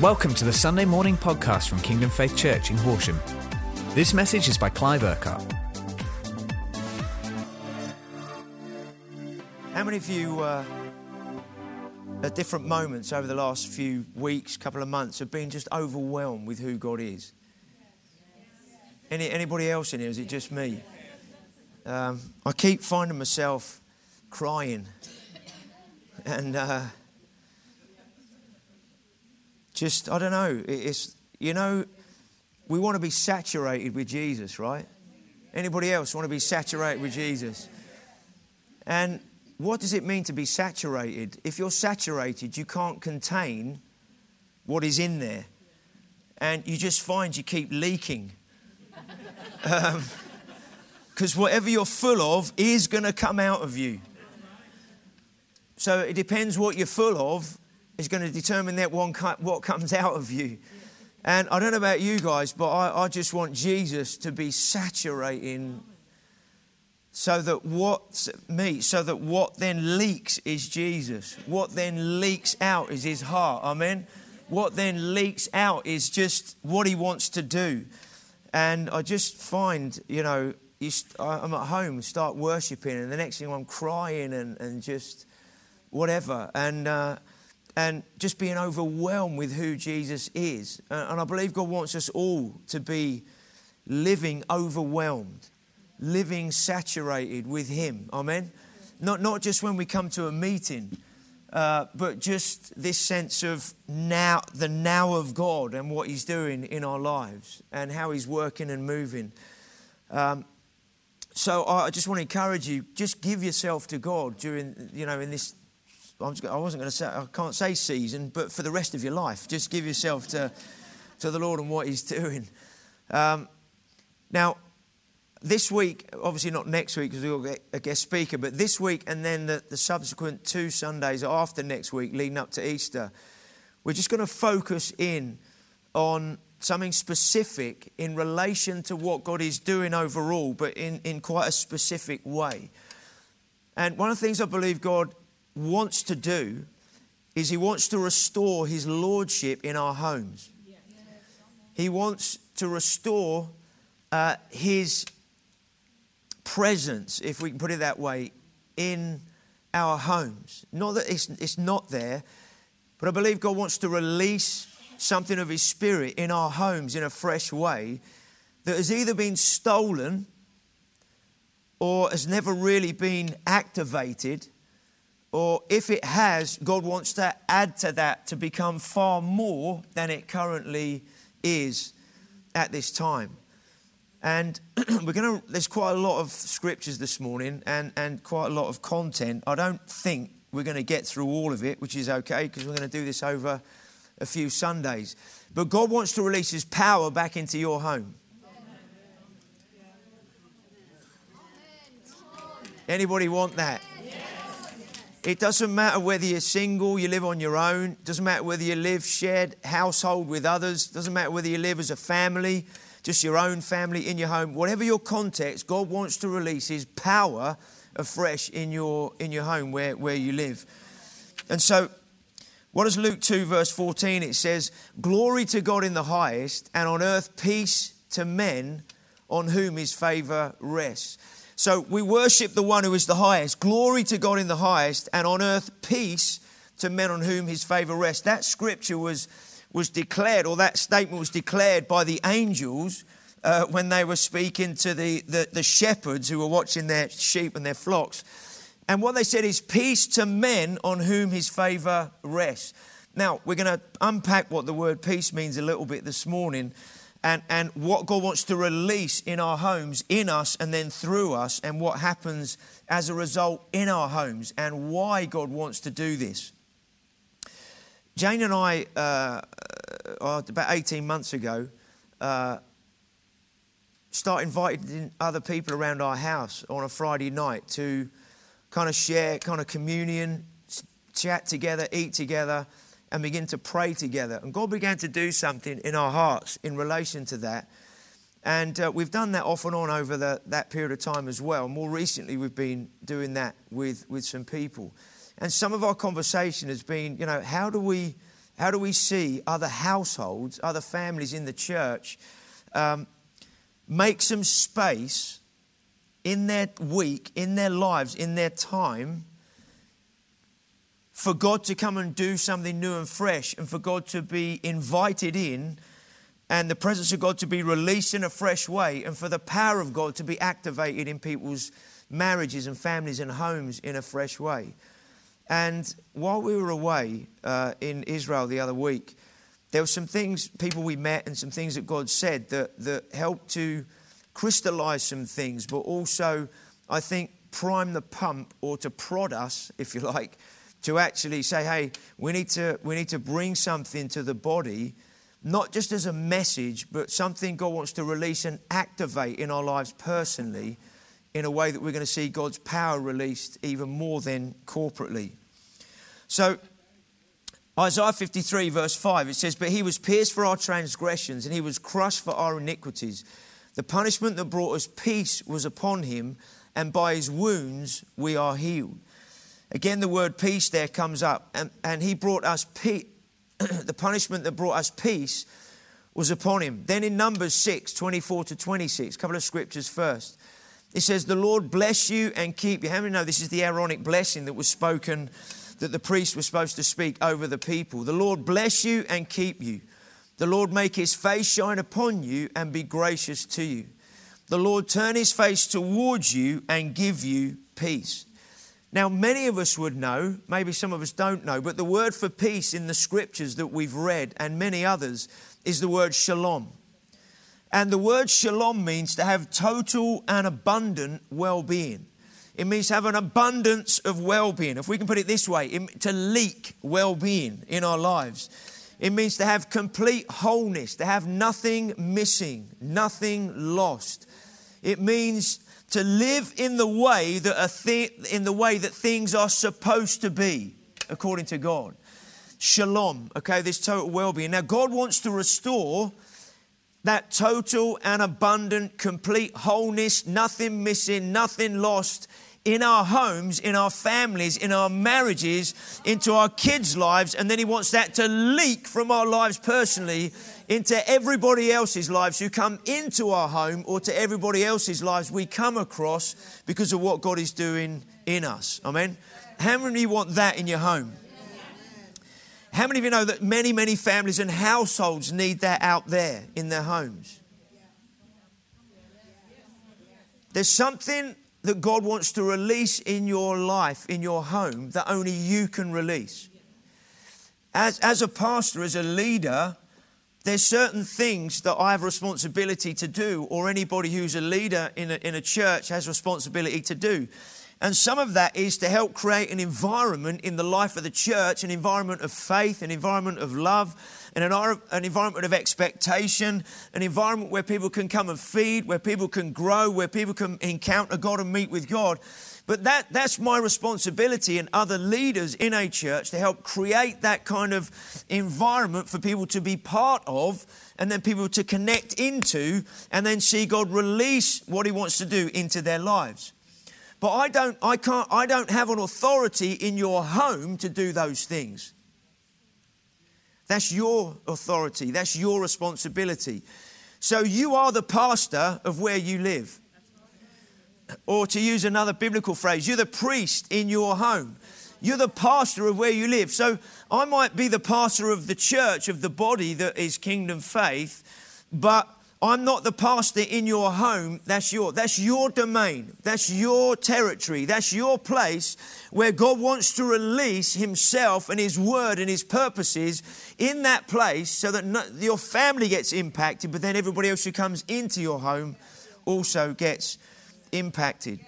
Welcome to the Sunday morning podcast from Kingdom Faith Church in Horsham. This message is by Clive Urquhart. How many of you, uh, at different moments over the last few weeks, couple of months, have been just overwhelmed with who God is? Any, anybody else in here? Is it just me? Um, I keep finding myself crying, and uh, just I don't know. It's you know, we want to be saturated with Jesus, right? Anybody else want to be saturated with Jesus? And what does it mean to be saturated? If you're saturated, you can't contain what is in there. And you just find you keep leaking. Because um, whatever you're full of is going to come out of you. So it depends what you're full of is going to determine that one what comes out of you. And I don't know about you guys, but I, I just want Jesus to be saturating so that what me so that what then leaks is jesus. What then leaks out is his heart. Amen? What then leaks out is just what he wants to do. And i just find you know i'm at home start worshiping and the next thing i'm crying and, and just whatever. And uh, and just being overwhelmed with who jesus is and i believe god wants us all to be living overwhelmed living saturated with Him. Amen. Not, not just when we come to a meeting, uh, but just this sense of now, the now of God and what He's doing in our lives and how He's working and moving. Um, so I just want to encourage you, just give yourself to God during, you know, in this, I wasn't going to say, I can't say season, but for the rest of your life, just give yourself to, to the Lord and what He's doing. Um, now, this week, obviously not next week because we'll get a guest speaker, but this week and then the, the subsequent two Sundays after next week, leading up to Easter, we're just going to focus in on something specific in relation to what God is doing overall, but in, in quite a specific way. And one of the things I believe God wants to do is He wants to restore His Lordship in our homes. He wants to restore uh, His presence, if we can put it that way, in our homes. Not that it's, it's not there, but I believe God wants to release something of His Spirit in our homes in a fresh way that has either been stolen or has never really been activated. Or if it has, God wants to add to that to become far more than it currently is at this time. And we're going to, there's quite a lot of scriptures this morning and, and quite a lot of content. I don't think we're going to get through all of it, which is okay because we're going to do this over a few Sundays. But God wants to release His power back into your home. Anybody want that? It doesn't matter whether you're single, you live on your own. It doesn't matter whether you live shared household with others. It doesn't matter whether you live as a family just your own family, in your home, whatever your context, God wants to release His power afresh in your, in your home where, where you live. And so, what does Luke 2, verse 14? It says, Glory to God in the highest, and on earth peace to men on whom his favor rests. So we worship the one who is the highest. Glory to God in the highest, and on earth peace to men on whom his favor rests. That scripture was was declared, or that statement was declared by the angels uh, when they were speaking to the, the, the shepherds who were watching their sheep and their flocks. And what they said is, Peace to men on whom his favor rests. Now, we're going to unpack what the word peace means a little bit this morning and, and what God wants to release in our homes, in us, and then through us, and what happens as a result in our homes, and why God wants to do this. Jane and I, uh, uh about 18 months ago, uh, start inviting other people around our house on a Friday night to kind of share kind of communion, chat together, eat together, and begin to pray together. And God began to do something in our hearts in relation to that. And uh, we've done that off and on over the, that period of time as well. More recently, we've been doing that with, with some people. And some of our conversation has been, you know, how do we How do we see other households, other families in the church um, make some space in their week, in their lives, in their time for God to come and do something new and fresh and for God to be invited in and the presence of God to be released in a fresh way and for the power of God to be activated in people's marriages and families and homes in a fresh way. And while we were away uh, in Israel the other week, there were some things, people we met, and some things that God said that, that helped to crystallize some things, but also, I think, prime the pump or to prod us, if you like, to actually say, hey, we need to, we need to bring something to the body, not just as a message, but something God wants to release and activate in our lives personally in a way that we're going to see God's power released even more than corporately. So, Isaiah 53, verse 5, it says, But he was pierced for our transgressions, and he was crushed for our iniquities. The punishment that brought us peace was upon him, and by his wounds we are healed. Again, the word peace there comes up, and, and he brought us peace. the punishment that brought us peace was upon him. Then in Numbers 6, 24 to 26, a couple of scriptures first. It says, The Lord bless you and keep you. How many know this is the Aaronic blessing that was spoken that the priest was supposed to speak over the people. The Lord bless you and keep you. The Lord make his face shine upon you and be gracious to you. The Lord turn his face towards you and give you peace. Now, many of us would know, maybe some of us don't know, but the word for peace in the scriptures that we've read and many others is the word shalom. And the word shalom means to have total and abundant well being. It means to have an abundance of well being. If we can put it this way, to leak well being in our lives. It means to have complete wholeness, to have nothing missing, nothing lost. It means to live in the way that a in the way that things are supposed to be according to God. Shalom, okay, this total well-being. Now God wants to restore that total and abundant, complete wholeness, nothing missing, nothing lost in our homes, in our families, in our marriages, into our kids' lives, and then He wants that to leak from our lives personally into everybody else's lives who come into our home or to everybody else's lives we come across because of what God is doing in us. Amen. How many of you want that in your home? How many of you know that many, many families and households need that out there in their homes? There's something that God wants to release in your life, in your home, that only you can release. As, as a pastor, as a leader, there's certain things that I have responsibility to do, or anybody who's a leader in a, in a church has responsibility to do. And some of that is to help create an environment in the life of the church, an environment of faith, an environment of love, and an, environment of expectation, an environment where people can come and feed, where people can grow, where people can encounter God and meet with God. But that, that's my responsibility and other leaders in a church to help create that kind of environment for people to be part of and then people to connect into and then see God release what He wants to do into their lives. But I don't, I can't, I don't have an authority in your home to do those things. That's your authority. That's your responsibility. So you are the pastor of where you live. Or to use another biblical phrase, you're the priest in your home. You're the pastor of where you live. So I might be the pastor of the church, of the body that is kingdom faith, but I'm not the pastor in your home. That's your, that's your domain. That's your territory. That's your place where God wants to release Himself and His word and His purposes in that place so that no, your family gets impacted, but then everybody else who comes into your home also gets impacted.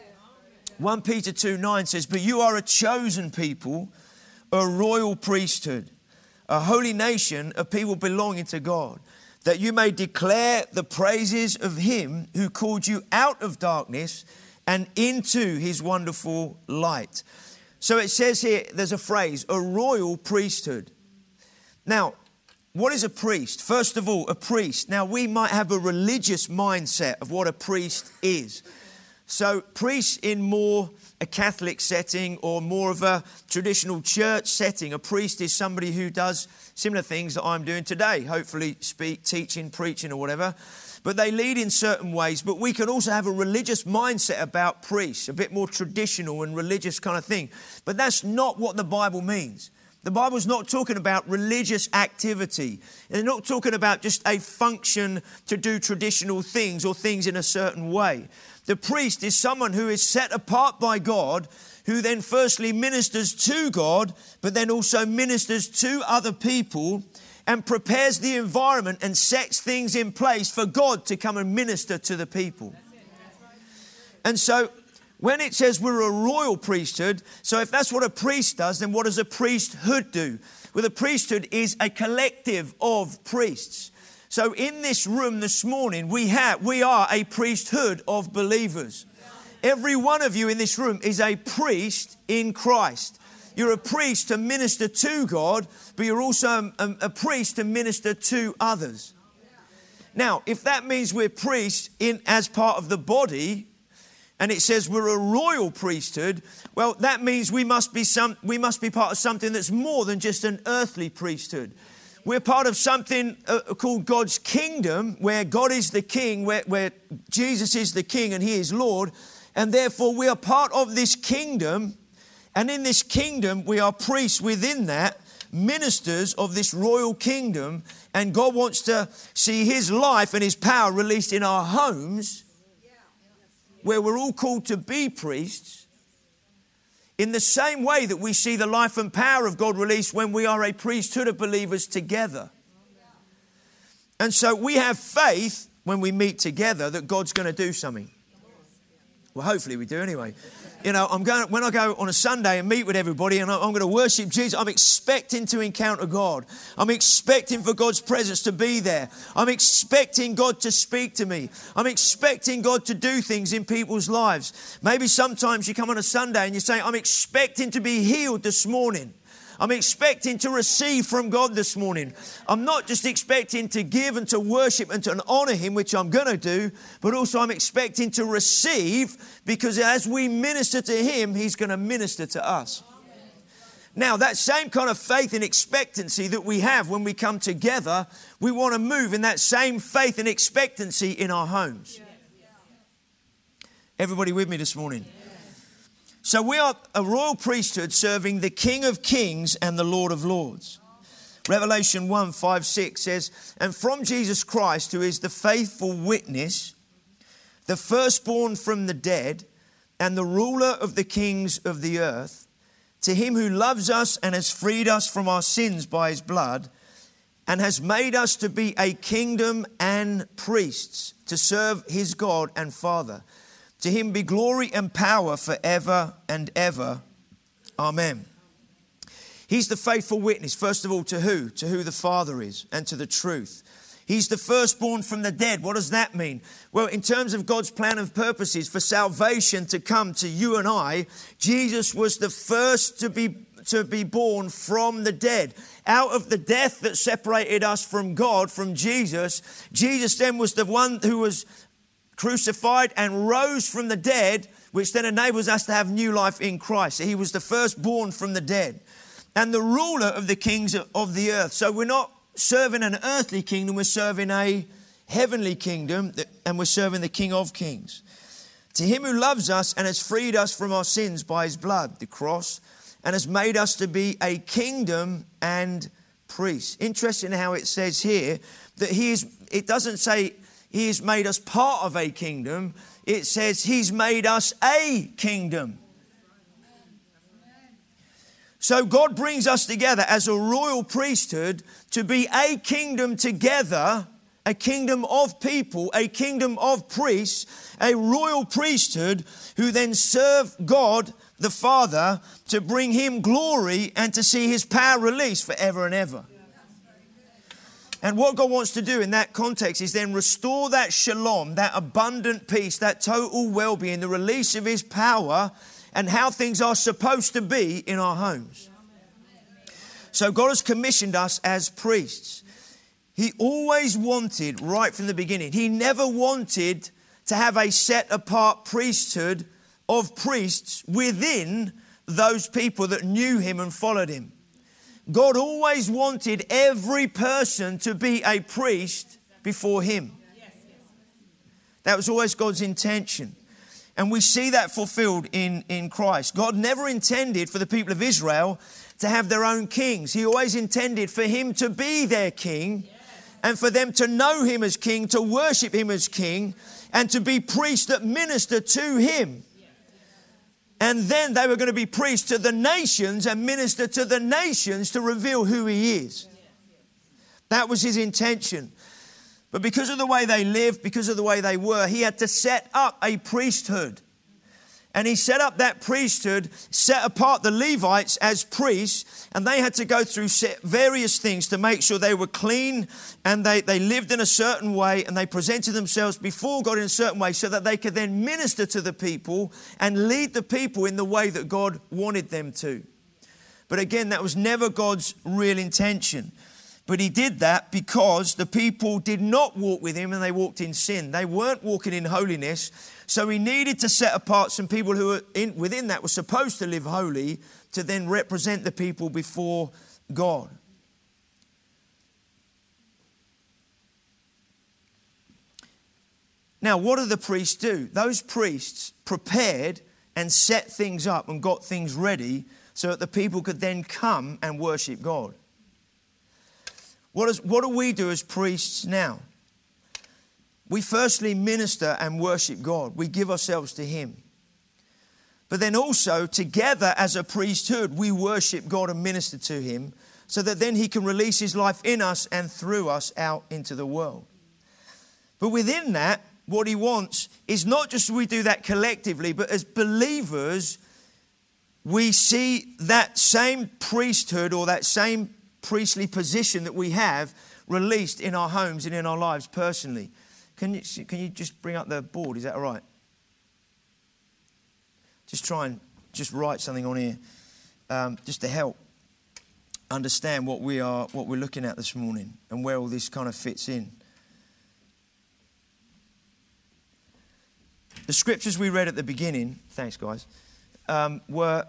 1 Peter 2 9 says, But you are a chosen people, a royal priesthood, a holy nation, a people belonging to God that you may declare the praises of him who called you out of darkness and into his wonderful light. So it says here, there's a phrase, a royal priesthood. Now, what is a priest? First of all, a priest. Now, we might have a religious mindset of what a priest is. So, priests in more a Catholic setting or more of a traditional church setting, a priest is somebody who does similar things that I'm doing today, hopefully, speak, teaching, preaching, or whatever. But they lead in certain ways. But we can also have a religious mindset about priests, a bit more traditional and religious kind of thing. But that's not what the Bible means. The Bible's not talking about religious activity. They're not talking about just a function to do traditional things or things in a certain way. The priest is someone who is set apart by God, who then firstly ministers to God, but then also ministers to other people and prepares the environment and sets things in place for God to come and minister to the people. And so when it says we're a royal priesthood, so if that's what a priest does, then what does a priesthood do? Well, the priesthood is a collective of priests. So in this room this morning, we have we are a priesthood of believers. Every one of you in this room is a priest in Christ. You're a priest to minister to God, but you're also a, a priest to minister to others. Now, if that means we're priests in as part of the body, and it says we're a royal priesthood, well, that means we must be some we must be part of something that's more than just an earthly priesthood. We're part of something uh, called God's kingdom, where God is the king, where, where Jesus is the king and he is Lord. And therefore, we are part of this kingdom. And in this kingdom, we are priests within that, ministers of this royal kingdom. And God wants to see his life and his power released in our homes, where we're all called to be priests in the same way that we see the life and power of God released when we are a priesthood of believers together. And so we have faith when we meet together that God's going to do something. Well, hopefully we do anyway. You know, I'm going when I go on a Sunday and meet with everybody and I'm going to worship Jesus, I'm expecting to encounter God. I'm expecting for God's presence to be there. I'm expecting God to speak to me. I'm expecting God to do things in people's lives. Maybe sometimes you come on a Sunday and you say, I'm expecting to be healed this morning. I'm expecting to receive from God this morning. I'm not just expecting to give and to worship and to honor Him, which I'm going to do, but also I'm expecting to receive because as we minister to Him, He's going to minister to us. Now, that same kind of faith and expectancy that we have when we come together, we want to move in that same faith and expectancy in our homes. Everybody with me this morning? So we are a royal priesthood serving the King of Kings and the Lord of Lords. Revelation 1 5 6 says, And from Jesus Christ, who is the faithful witness, the firstborn from the dead, and the ruler of the kings of the earth, to him who loves us and has freed us from our sins by his blood, and has made us to be a kingdom and priests to serve his God and Father. To him be glory and power forever and ever. Amen. He's the faithful witness, first of all, to who? To who the Father is and to the truth. He's the firstborn from the dead. What does that mean? Well, in terms of God's plan of purposes for salvation to come to you and I, Jesus was the first to be to be born from the dead. Out of the death that separated us from God, from Jesus, Jesus then was the one who was crucified and rose from the dead, which then enables us to have new life in Christ. He was the firstborn from the dead and the ruler of the kings of the earth. So we're not serving an earthly kingdom, we're serving a heavenly kingdom, and we're serving the King of kings. To him who loves us and has freed us from our sins by his blood, the cross, and has made us to be a kingdom and priests. Interesting how it says here that he is, it doesn't say he has made us part of a kingdom. It says He's made us a kingdom. So God brings us together as a royal priesthood to be a kingdom together, a kingdom of people, a kingdom of priests, a royal priesthood who then serve God the Father to bring Him glory and to see His power released forever and ever. And what God wants to do in that context is then restore that shalom, that abundant peace, that total well being, the release of His power, and how things are supposed to be in our homes. So God has commissioned us as priests. He always wanted, right from the beginning, He never wanted to have a set apart priesthood of priests within those people that knew him and followed him. God always wanted every person to be a priest before him. That was always God's intention. And we see that fulfilled in, in Christ. God never intended for the people of Israel to have their own kings. He always intended for him to be their king and for them to know him as king, to worship him as king, and to be priests that minister to him. And then they were going to be priests to the nations and minister to the nations to reveal who he is. That was his intention. But because of the way they lived, because of the way they were, he had to set up a priesthood. And he set up that priesthood, set apart the Levites as priests, and they had to go through various things to make sure they were clean and they, they lived in a certain way and they presented themselves before God in a certain way so that they could then minister to the people and lead the people in the way that God wanted them to. But again, that was never God's real intention. But he did that because the people did not walk with him and they walked in sin. They weren't walking in holiness. So he needed to set apart some people who were in, within that were supposed to live holy to then represent the people before God. Now, what do the priests do? Those priests prepared and set things up and got things ready so that the people could then come and worship God. What, is, what do we do as priests now? We firstly minister and worship God, we give ourselves to Him. But then also, together as a priesthood, we worship God and minister to Him so that then He can release His life in us and through us out into the world. But within that, what He wants is not just we do that collectively, but as believers, we see that same priesthood or that same priestly position that we have released in our homes and in our lives personally. Can you, can you just bring up the board? Is that all right? Just try and just write something on here um, just to help understand what we are what we're looking at this morning and where all this kind of fits in. The scriptures we read at the beginning, thanks guys, um, were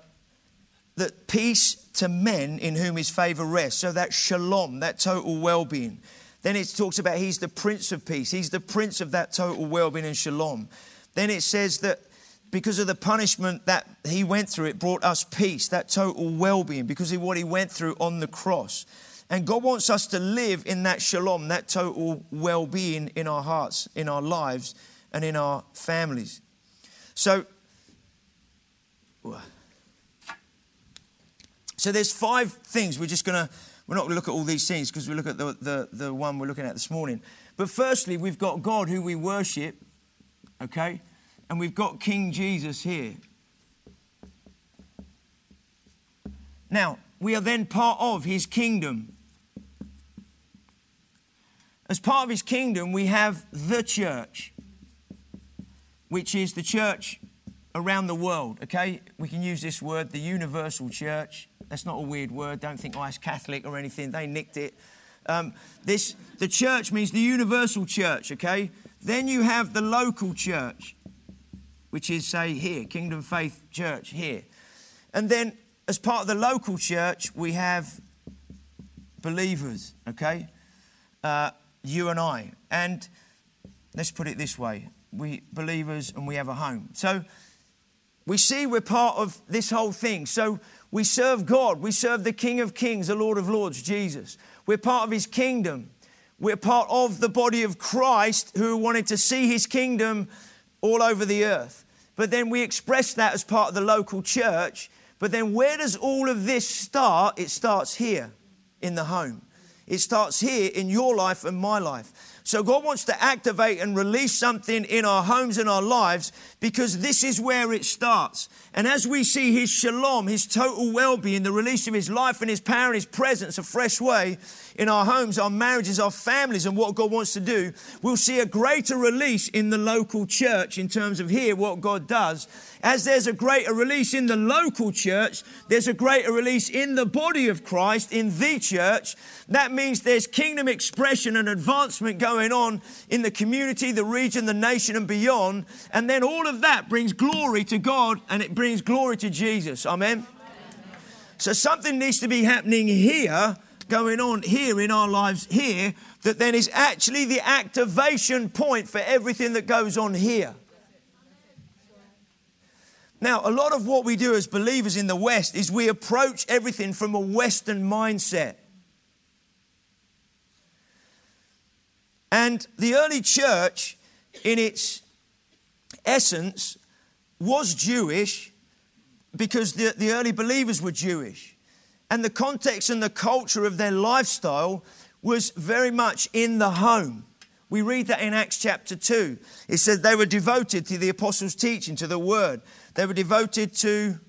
that peace to men in whom his favor rests. So that shalom, that total well being. Then it talks about he's the prince of peace. He's the prince of that total well being and shalom. Then it says that because of the punishment that he went through, it brought us peace, that total well being, because of what he went through on the cross. And God wants us to live in that shalom, that total well being in our hearts, in our lives, and in our families. So, so there's five things. We're just going to, we're not going to look at all these things because we look at the, the, the one we're looking at this morning. But firstly, we've got God who we worship, okay? And we've got King Jesus here. Now, we are then part of his kingdom. As part of his kingdom, we have the church, which is the church around the world, okay? We can use this word, the universal church. That's not a weird word. Don't think oh, Catholic or anything. They nicked it. Um, this, the church means the universal church, okay? Then you have the local church, which is, say, here, Kingdom Faith Church, here. And then, as part of the local church, we have believers, okay? Uh, you and I. And let's put it this way we believers and we have a home. So we see we're part of this whole thing. So we serve God. We serve the King of Kings, the Lord of Lords, Jesus. We're part of his kingdom. We're part of the body of Christ who wanted to see his kingdom all over the earth. But then we express that as part of the local church. But then where does all of this start? It starts here in the home. It starts here in your life and my life. So God wants to activate and release something in our homes and our lives because this is where it starts. And as we see his shalom, his total well-being, the release of his life and his power and his presence a fresh way in our homes, our marriages, our families and what God wants to do, we'll see a greater release in the local church in terms of here what God does. As there's a greater release in the local church, there's a greater release in the body of Christ, in the church. That means there's kingdom expression and advancement going on in the community, the region, the nation, and beyond. And then all of that brings glory to God and it brings glory to Jesus. Amen. So something needs to be happening here, going on here in our lives here, that then is actually the activation point for everything that goes on here. Now, a lot of what we do as believers in the West is we approach everything from a Western mindset. And the early church, in its essence, was Jewish because the, the early believers were Jewish. And the context and the culture of their lifestyle was very much in the home. We read that in Acts chapter 2. It says they were devoted to the apostles' teaching, to the word. They were devoted to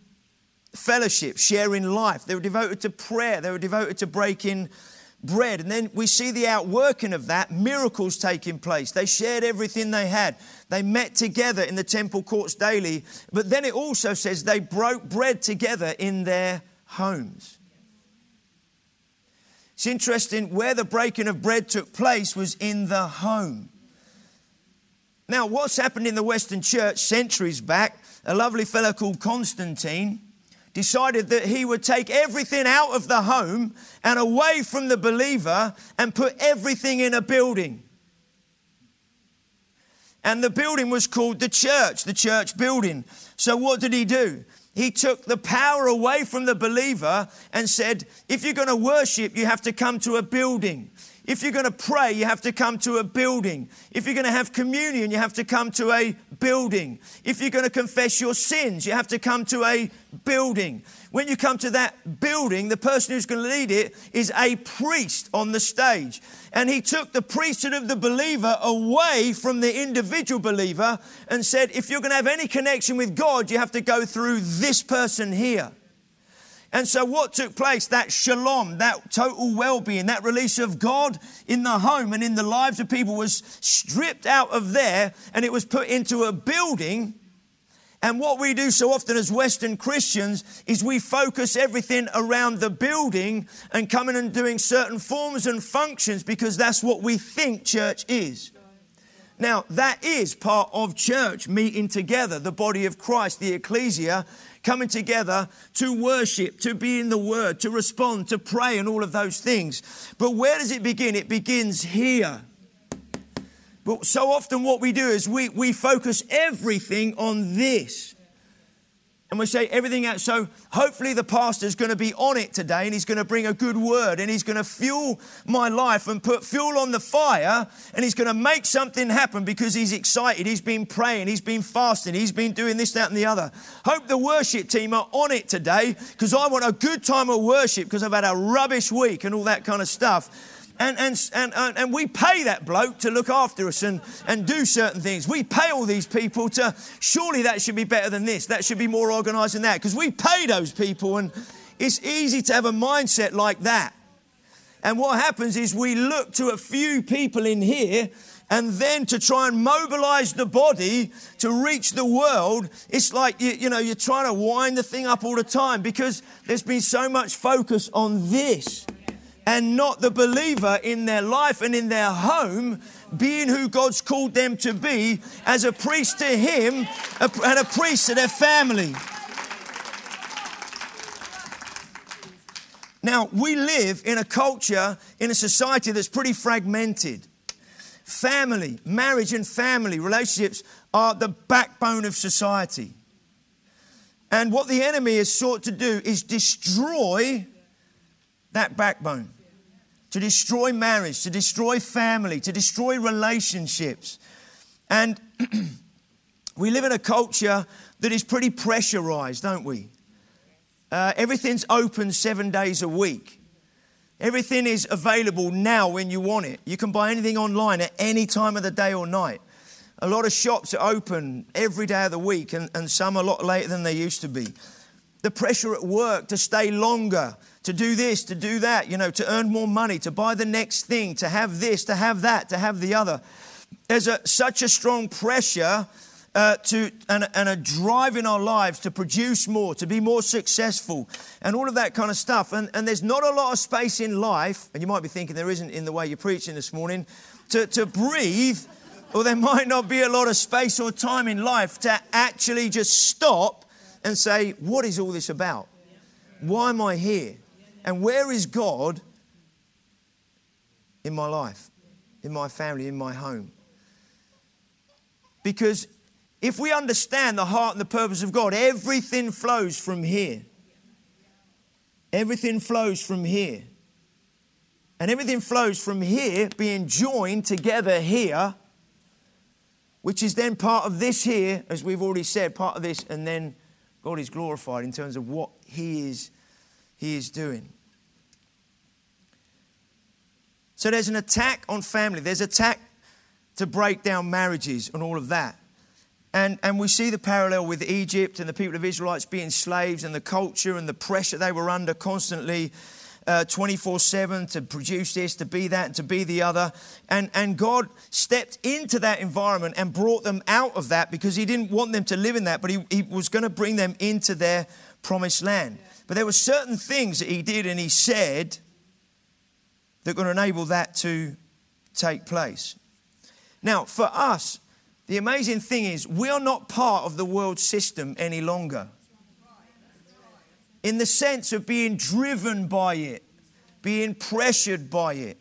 fellowship, sharing life. They were devoted to prayer. They were devoted to breaking bread. And then we see the outworking of that, miracles taking place. They shared everything they had. They met together in the temple courts daily. But then it also says they broke bread together in their homes. It's interesting where the breaking of bread took place was in the home. Now, what's happened in the Western church centuries back, a lovely fellow called Constantine decided that he would take everything out of the home and away from the believer and put everything in a building. And the building was called the church, the church building. So, what did he do? He took the power away from the believer and said, if you're going to worship, you have to come to a building. If you're going to pray, you have to come to a building. If you're going to have communion, you have to come to a building. If you're going to confess your sins, you have to come to a building. When you come to that building, the person who's going to lead it is a priest on the stage. And he took the priesthood of the believer away from the individual believer and said, if you're going to have any connection with God, you have to go through this person here. And so, what took place, that shalom, that total well being, that release of God in the home and in the lives of people was stripped out of there and it was put into a building. And what we do so often as Western Christians is we focus everything around the building and coming and doing certain forms and functions because that's what we think church is. Now, that is part of church meeting together, the body of Christ, the ecclesia, coming together to worship, to be in the Word, to respond, to pray, and all of those things. But where does it begin? It begins here. But so often, what we do is we, we focus everything on this and we say everything else. So hopefully the pastor's going to be on it today and he's going to bring a good word and he's going to fuel my life and put fuel on the fire and he's going to make something happen because he's excited. He's been praying, he's been fasting, he's been doing this, that, and the other. Hope the worship team are on it today because I want a good time of worship because I've had a rubbish week and all that kind of stuff. And, and, and, and we pay that bloke to look after us and, and do certain things. We pay all these people to, surely that should be better than this. That should be more organized than that. Because we pay those people, and it's easy to have a mindset like that. And what happens is we look to a few people in here and then to try and mobilize the body to reach the world, it's like you, you, know you're trying to wind the thing up all the time because there's been so much focus on this and not the believer in their life and in their home being who God's called them to be as a priest to Him and a priest to their family. Now, we live in a culture, in a society that's pretty fragmented. Family, marriage, and family relationships are the backbone of society. And what the enemy has sought to do is destroy that backbone, to destroy marriage, to destroy family, to destroy relationships. And we live in a culture that is pretty pressurized, don't we? Uh, everything's open seven days a week. Everything is available now when you want it. You can buy anything online at any time of the day or night. A lot of shops are open every day of the week, and, and some a lot later than they used to be. The pressure at work to stay longer, to do this, to do that, you know, to earn more money, to buy the next thing, to have this, to have that, to have the other. There's a, such a strong pressure uh, to, and, and a drive in our lives to produce more, to be more successful, and all of that kind of stuff. And, and there's not a lot of space in life, and you might be thinking there isn't in the way you're preaching this morning, to, to breathe, or there might not be a lot of space or time in life to actually just stop and say, What is all this about? Why am I here? And where is God in my life, in my family, in my home? Because if we understand the heart and the purpose of God, everything flows from here. Everything flows from here. And everything flows from here being joined together here, which is then part of this here, as we've already said, part of this, and then God is glorified in terms of what He is, he is doing. So there's an attack on family, there's attack to break down marriages and all of that. And, and we see the parallel with Egypt and the people of Israelites being slaves and the culture and the pressure they were under constantly uh, 24 7 to produce this, to be that, and to be the other. And, and God stepped into that environment and brought them out of that because He didn't want them to live in that, but He, he was going to bring them into their promised land. But there were certain things that He did and He said that going to enable that to take place. Now, for us, the amazing thing is, we are not part of the world system any longer. In the sense of being driven by it, being pressured by it.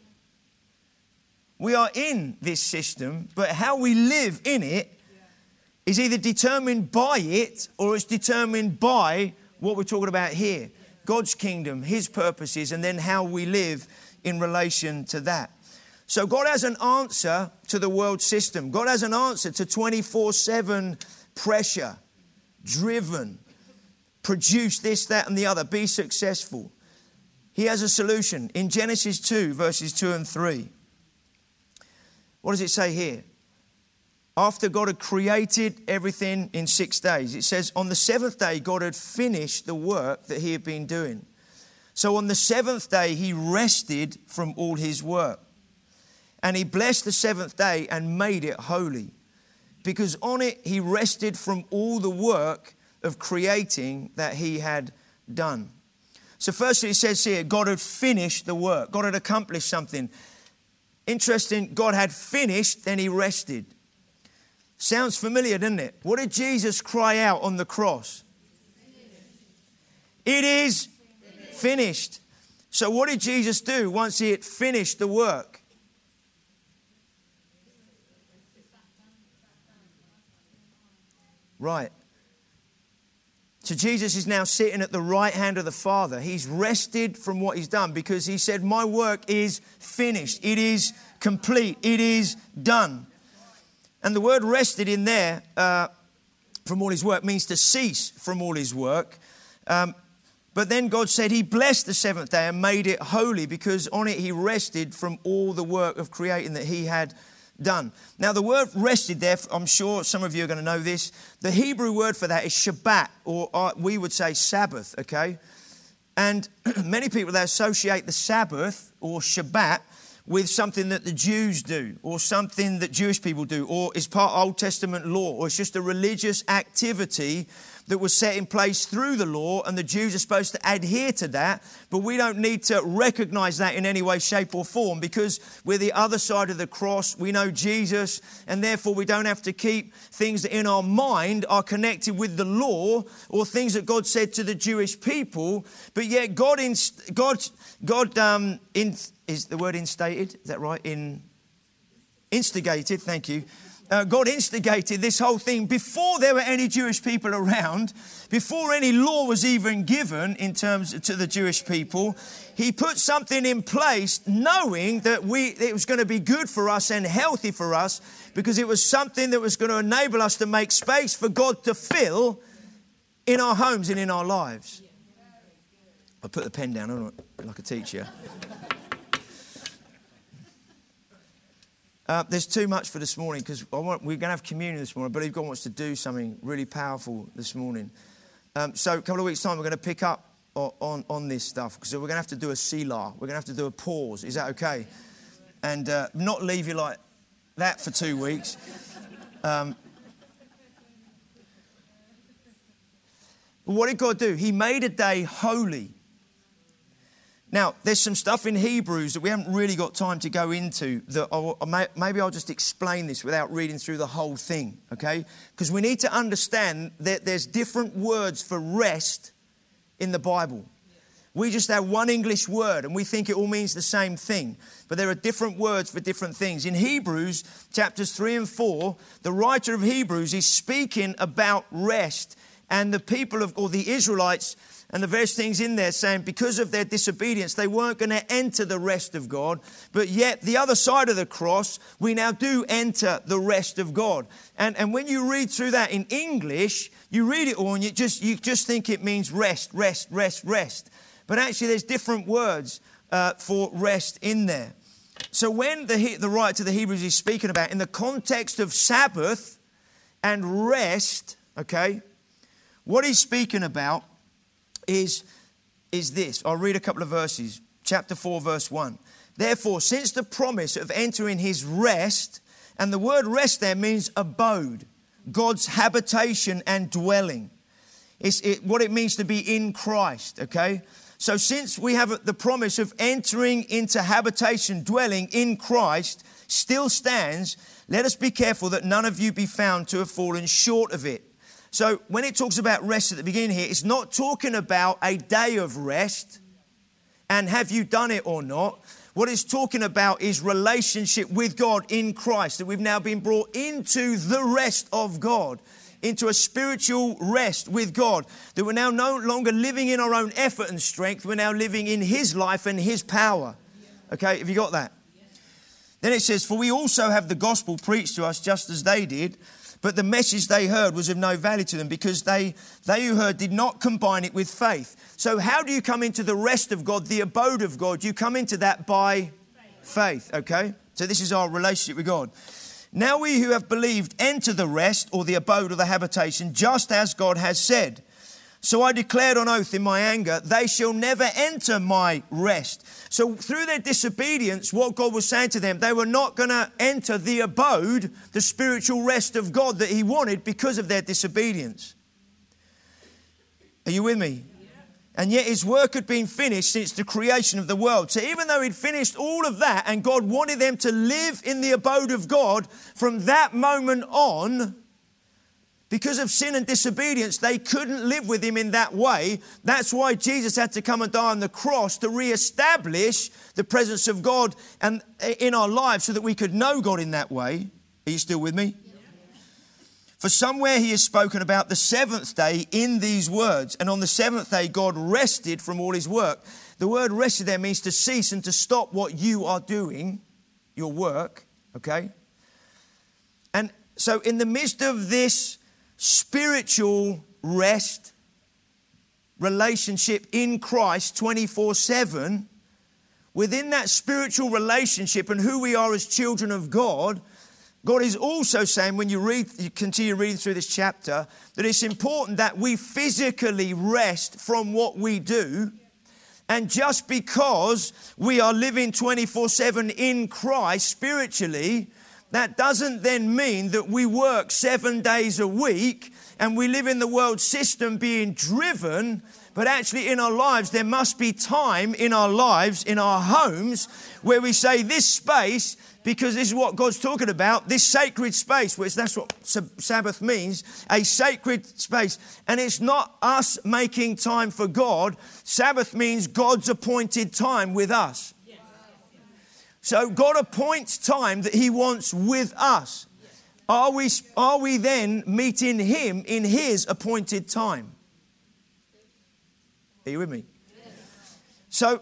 We are in this system, but how we live in it is either determined by it or it's determined by what we're talking about here God's kingdom, His purposes, and then how we live in relation to that. So God has an answer to the world system. God has an answer to 24 7 pressure, driven, produce this, that, and the other, be successful. He has a solution in Genesis 2, verses 2 and 3. What does it say here? After God had created everything in six days, it says, On the seventh day, God had finished the work that He had been doing. So on the seventh day, He rested from all His work. And he blessed the seventh day and made it holy, because on it he rested from all the work of creating that he had done. So, firstly, it says here, God had finished the work, God had accomplished something. Interesting, God had finished, then he rested. Sounds familiar, doesn't it? What did Jesus cry out on the cross? It is finished. So, what did Jesus do once he had finished the work? Right. So Jesus is now sitting at the right hand of the Father. He's rested from what he's done because he said, My work is finished. It is complete. It is done. And the word rested in there uh, from all his work means to cease from all his work. Um, but then God said he blessed the seventh day and made it holy because on it he rested from all the work of creating that he had done. Now, the word rested there, I'm sure some of you are going to know this. The Hebrew word for that is Shabbat, or uh, we would say Sabbath, okay? And many people, they associate the Sabbath or Shabbat with something that the Jews do, or something that Jewish people do, or is part Old Testament law, or it's just a religious activity that was set in place through the law, and the Jews are supposed to adhere to that. But we don't need to recognize that in any way, shape, or form because we're the other side of the cross. We know Jesus, and therefore we don't have to keep things that in our mind are connected with the law or things that God said to the Jewish people. But yet, God, inst- God, God um, in, is the word instated? Is that right? In instigated, thank you uh, God instigated this whole thing before there were any Jewish people around, before any law was even given in terms to the Jewish people. He put something in place knowing that we, it was going to be good for us and healthy for us because it was something that was going to enable us to make space for God to fill in our homes and in our lives. I put the pen down, like a teacher. Uh, there's too much for this morning because we're going to have communion this morning. I believe God wants to do something really powerful this morning. Um, so, a couple of weeks' time, we're going to pick up on, on, this stuff because we're going to have to do a Selah. We're going to have to do a pause. Is that okay? And uh, not leave you like that for two weeks. Um, what did God do? He made a day holy now, there's some stuff in Hebrews that we haven't really got time to go into. That I'll, maybe I'll just explain this without reading through the whole thing, okay? Because we need to understand that there's different words for rest in the Bible. We just have one English word and we think it all means the same thing. But there are different words for different things. In Hebrews chapters 3 and 4, the writer of Hebrews is speaking about rest. And the people of, or the Israelites, and the verse things in there saying because of their disobedience, they weren't going to enter the rest of God. But yet, the other side of the cross, we now do enter the rest of God. And, and when you read through that in English, you read it all and you just, you just think it means rest, rest, rest, rest. But actually, there's different words uh, for rest in there. So when the, the writer to the Hebrews is speaking about in the context of Sabbath and rest, okay, what he's speaking about is, is this. I'll read a couple of verses. Chapter 4, verse 1. Therefore, since the promise of entering his rest, and the word rest there means abode, God's habitation and dwelling. It's it, what it means to be in Christ, okay? So, since we have the promise of entering into habitation, dwelling in Christ, still stands, let us be careful that none of you be found to have fallen short of it. So when it talks about rest at the beginning here, it's not talking about a day of rest and have you done it or not. What it's talking about is relationship with God in Christ, that we've now been brought into the rest of God, into a spiritual rest with God, that we're now no longer living in our own effort and strength, we're now living in His life and His power. Okay, have you got that? Then it says, For we also have the gospel preached to us just as they did. But the message they heard was of no value to them because they, they who heard did not combine it with faith. So, how do you come into the rest of God, the abode of God? You come into that by faith, okay? So, this is our relationship with God. Now, we who have believed enter the rest or the abode or the habitation, just as God has said. So I declared on oath in my anger, they shall never enter my rest. So through their disobedience, what God was saying to them, they were not going to enter the abode, the spiritual rest of God that He wanted because of their disobedience. Are you with me? And yet his work had been finished since the creation of the world. So even though he'd finished all of that and God wanted them to live in the abode of God, from that moment on, because of sin and disobedience, they couldn't live with him in that way. That's why Jesus had to come and die on the cross to re-establish the presence of God and eh, in our lives so that we could know God in that way. Are you still with me? For somewhere he has spoken about the seventh day in these words, and on the seventh day God rested from all his work. The word rested there means to cease and to stop what you are doing, your work, okay? And so, in the midst of this spiritual rest, relationship in Christ 24 7, within that spiritual relationship and who we are as children of God, God is also saying, when you read, you continue reading through this chapter, that it's important that we physically rest from what we do. And just because we are living 24 7 in Christ spiritually, that doesn't then mean that we work seven days a week and we live in the world system being driven, but actually in our lives, there must be time in our lives, in our homes, where we say, This space, because this is what God's talking about, this sacred space, which that's what Sabbath means, a sacred space. And it's not us making time for God, Sabbath means God's appointed time with us. So God appoints time that He wants with us. Are we, are we then meeting Him in His appointed time? Are you with me? So,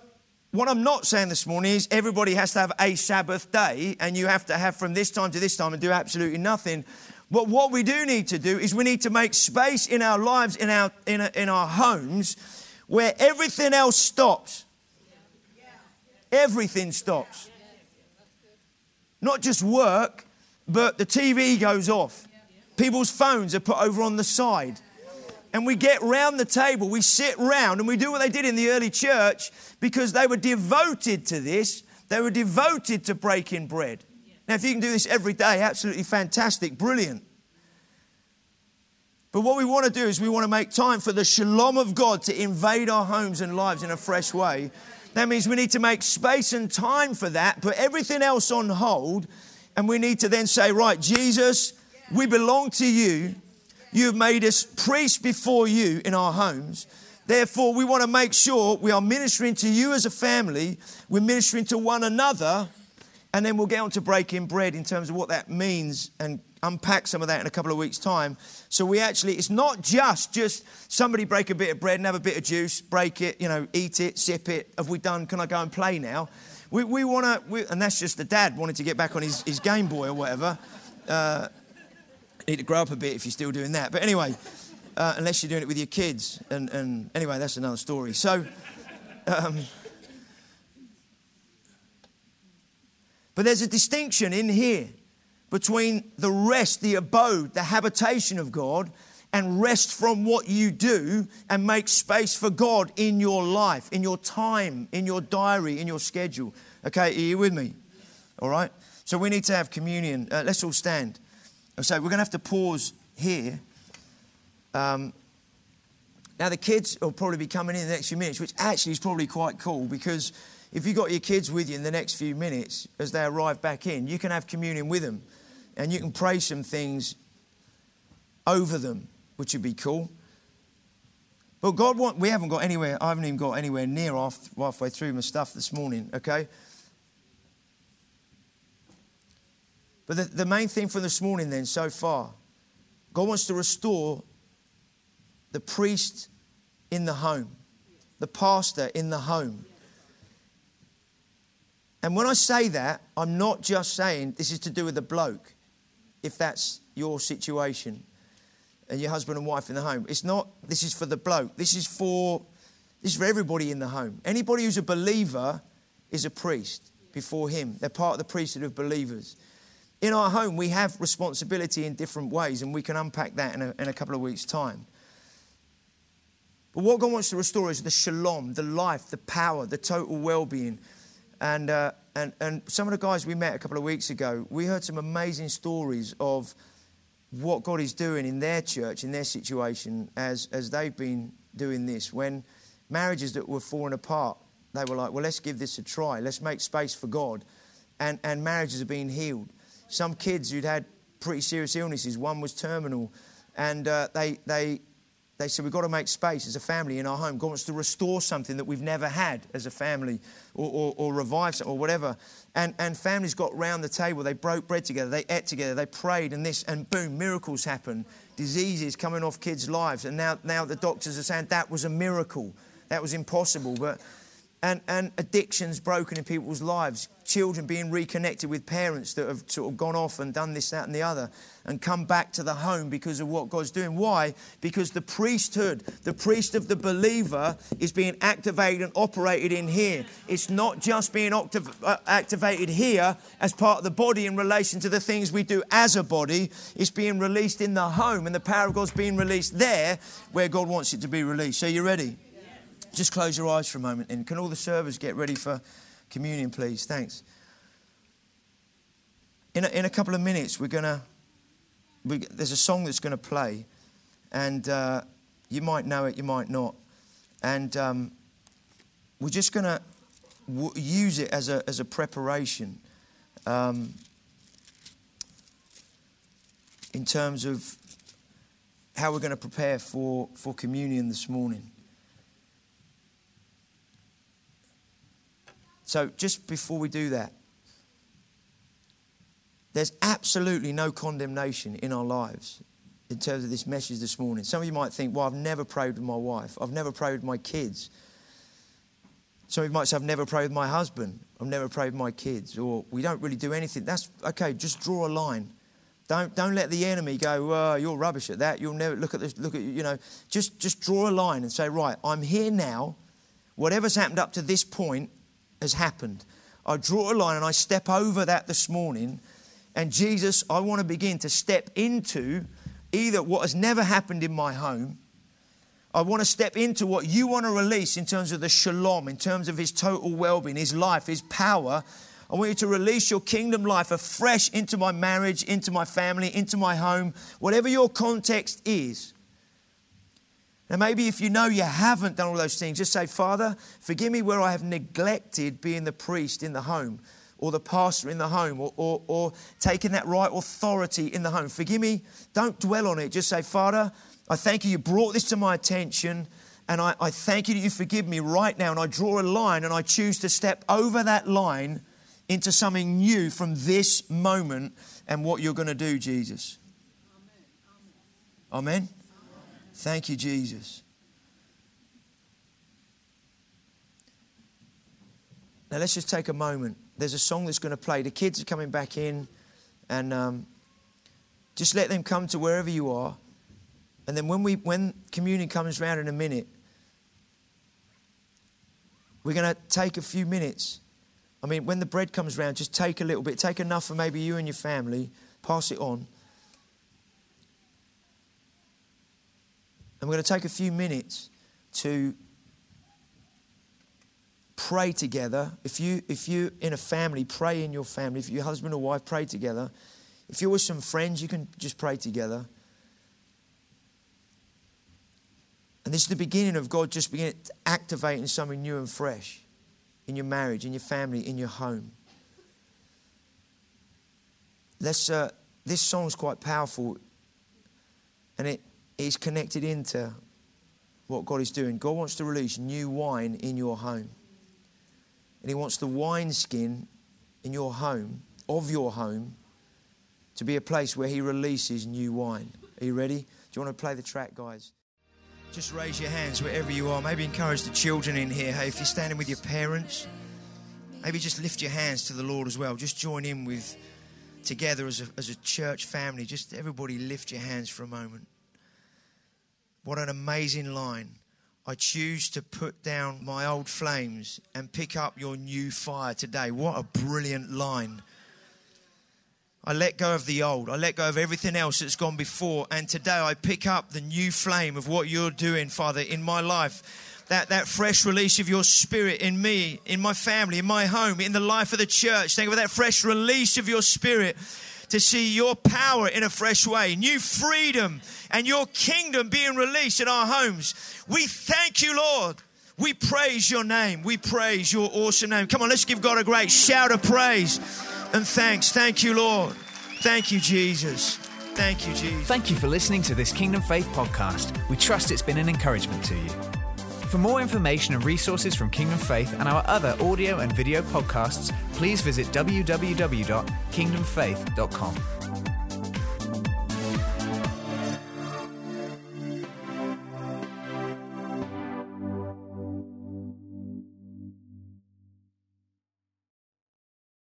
what I'm not saying this morning is everybody has to have a Sabbath day and you have to have from this time to this time and do absolutely nothing. But what we do need to do is we need to make space in our lives, in our, in, in our homes, where everything else stops. Everything stops. Not just work, but the TV goes off. People's phones are put over on the side. And we get round the table, we sit round, and we do what they did in the early church because they were devoted to this. They were devoted to breaking bread. Now, if you can do this every day, absolutely fantastic, brilliant. But what we want to do is we want to make time for the shalom of God to invade our homes and lives in a fresh way. That means we need to make space and time for that, put everything else on hold, and we need to then say, Right, Jesus, we belong to you. You have made us priests before you in our homes. Therefore, we want to make sure we are ministering to you as a family, we're ministering to one another, and then we'll get on to breaking bread in terms of what that means and unpack some of that in a couple of weeks' time. So we actually, it's not just just somebody break a bit of bread and have a bit of juice, break it, you know, eat it, sip it. Have we done? Can I go and play now? We, we want to, and that's just the dad wanting to get back on his, his Game Boy or whatever. Uh, need to grow up a bit if you're still doing that. But anyway, uh, unless you're doing it with your kids. And, and anyway, that's another story. So, um, but there's a distinction in here between the rest, the abode, the habitation of God, and rest from what you do and make space for God in your life, in your time, in your diary, in your schedule. Okay, are you with me? All right? So we need to have communion. Uh, let's all stand. So we're going to have to pause here. Um, now, the kids will probably be coming in the next few minutes, which actually is probably quite cool because if you've got your kids with you in the next few minutes as they arrive back in, you can have communion with them and you can pray some things over them, which would be cool. But God want, we haven't got anywhere, I haven't even got anywhere near half, halfway through my stuff this morning, okay? But the, the main thing from this morning, then, so far, God wants to restore the priest in the home, the pastor in the home. And when I say that, I'm not just saying this is to do with the bloke, if that's your situation and your husband and wife in the home. It's not, this is for the bloke. This is for, this is for everybody in the home. Anybody who's a believer is a priest before him. They're part of the priesthood of believers. In our home, we have responsibility in different ways, and we can unpack that in a, in a couple of weeks' time. But what God wants to restore is the shalom, the life, the power, the total well being. And, uh, and, and some of the guys we met a couple of weeks ago, we heard some amazing stories of what God is doing in their church, in their situation, as, as they've been doing this. When marriages that were falling apart, they were like, well, let's give this a try. Let's make space for God. And, and marriages are being healed. Some kids who'd had pretty serious illnesses, one was terminal, and uh, they, they, they said, We've got to make space as a family in our home. God wants to restore something that we've never had as a family or, or, or revive something or whatever. And, and families got round the table. They broke bread together. They ate together. They prayed, and this, and boom, miracles happen. Diseases coming off kids' lives. And now, now the doctors are saying that was a miracle. That was impossible. But and, and addictions broken in people's lives, children being reconnected with parents that have sort of gone off and done this, that, and the other, and come back to the home because of what God's doing. Why? Because the priesthood, the priest of the believer, is being activated and operated in here. It's not just being uh, activated here as part of the body in relation to the things we do as a body, it's being released in the home, and the power of God's being released there where God wants it to be released. So, you ready? Just close your eyes for a moment. And can all the servers get ready for communion, please? Thanks. In a, in a couple of minutes, we're going to, we, there's a song that's going to play. And uh, you might know it, you might not. And um, we're just going to w- use it as a, as a preparation um, in terms of how we're going to prepare for, for communion this morning. So, just before we do that, there's absolutely no condemnation in our lives in terms of this message this morning. Some of you might think, well, I've never prayed with my wife, I've never prayed with my kids. Some of you might say, I've never prayed with my husband, I've never prayed with my kids, or we don't really do anything. That's okay, just draw a line. Don't, don't let the enemy go, oh, you're rubbish at that. You'll never look at this, look at, you know, just, just draw a line and say, right, I'm here now. Whatever's happened up to this point, has happened. I draw a line and I step over that this morning. And Jesus, I want to begin to step into either what has never happened in my home. I want to step into what you want to release in terms of the shalom, in terms of his total well being, his life, his power. I want you to release your kingdom life afresh into my marriage, into my family, into my home, whatever your context is. Now, maybe if you know you haven't done all those things, just say, Father, forgive me where I have neglected being the priest in the home or the pastor in the home or, or, or taking that right authority in the home. Forgive me. Don't dwell on it. Just say, Father, I thank you. You brought this to my attention. And I, I thank you that you forgive me right now. And I draw a line and I choose to step over that line into something new from this moment and what you're going to do, Jesus. Amen. Amen. Thank you, Jesus. Now let's just take a moment. There's a song that's going to play. The kids are coming back in, and um, just let them come to wherever you are. And then when we when communion comes around in a minute, we're going to take a few minutes. I mean, when the bread comes around, just take a little bit. Take enough for maybe you and your family. Pass it on. And we're going to take a few minutes to pray together. If you if you in a family, pray in your family. If you're husband or wife, pray together. If you're with some friends, you can just pray together. And this is the beginning of God just beginning activating something new and fresh in your marriage, in your family, in your home. Let's, uh, this song's quite powerful and it is connected into what God is doing. God wants to release new wine in your home. And He wants the wineskin in your home, of your home, to be a place where He releases new wine. Are you ready? Do you want to play the track, guys? Just raise your hands wherever you are. Maybe encourage the children in here. Hey, if you're standing with your parents, maybe just lift your hands to the Lord as well. Just join in with, together as a, as a church family. Just everybody lift your hands for a moment. What an amazing line. I choose to put down my old flames and pick up your new fire today. What a brilliant line. I let go of the old. I let go of everything else that's gone before. And today I pick up the new flame of what you're doing, Father, in my life. That, that fresh release of your spirit in me, in my family, in my home, in the life of the church. You for that fresh release of your spirit to see your power in a fresh way, new freedom and your kingdom being released in our homes. We thank you, Lord. We praise your name. We praise your awesome name. Come on, let's give God a great shout of praise and thanks. Thank you, Lord. Thank you, Jesus. Thank you, Jesus. Thank you for listening to this Kingdom Faith podcast. We trust it's been an encouragement to you. For more information and resources from Kingdom Faith and our other audio and video podcasts, please visit www.kingdomfaith.com.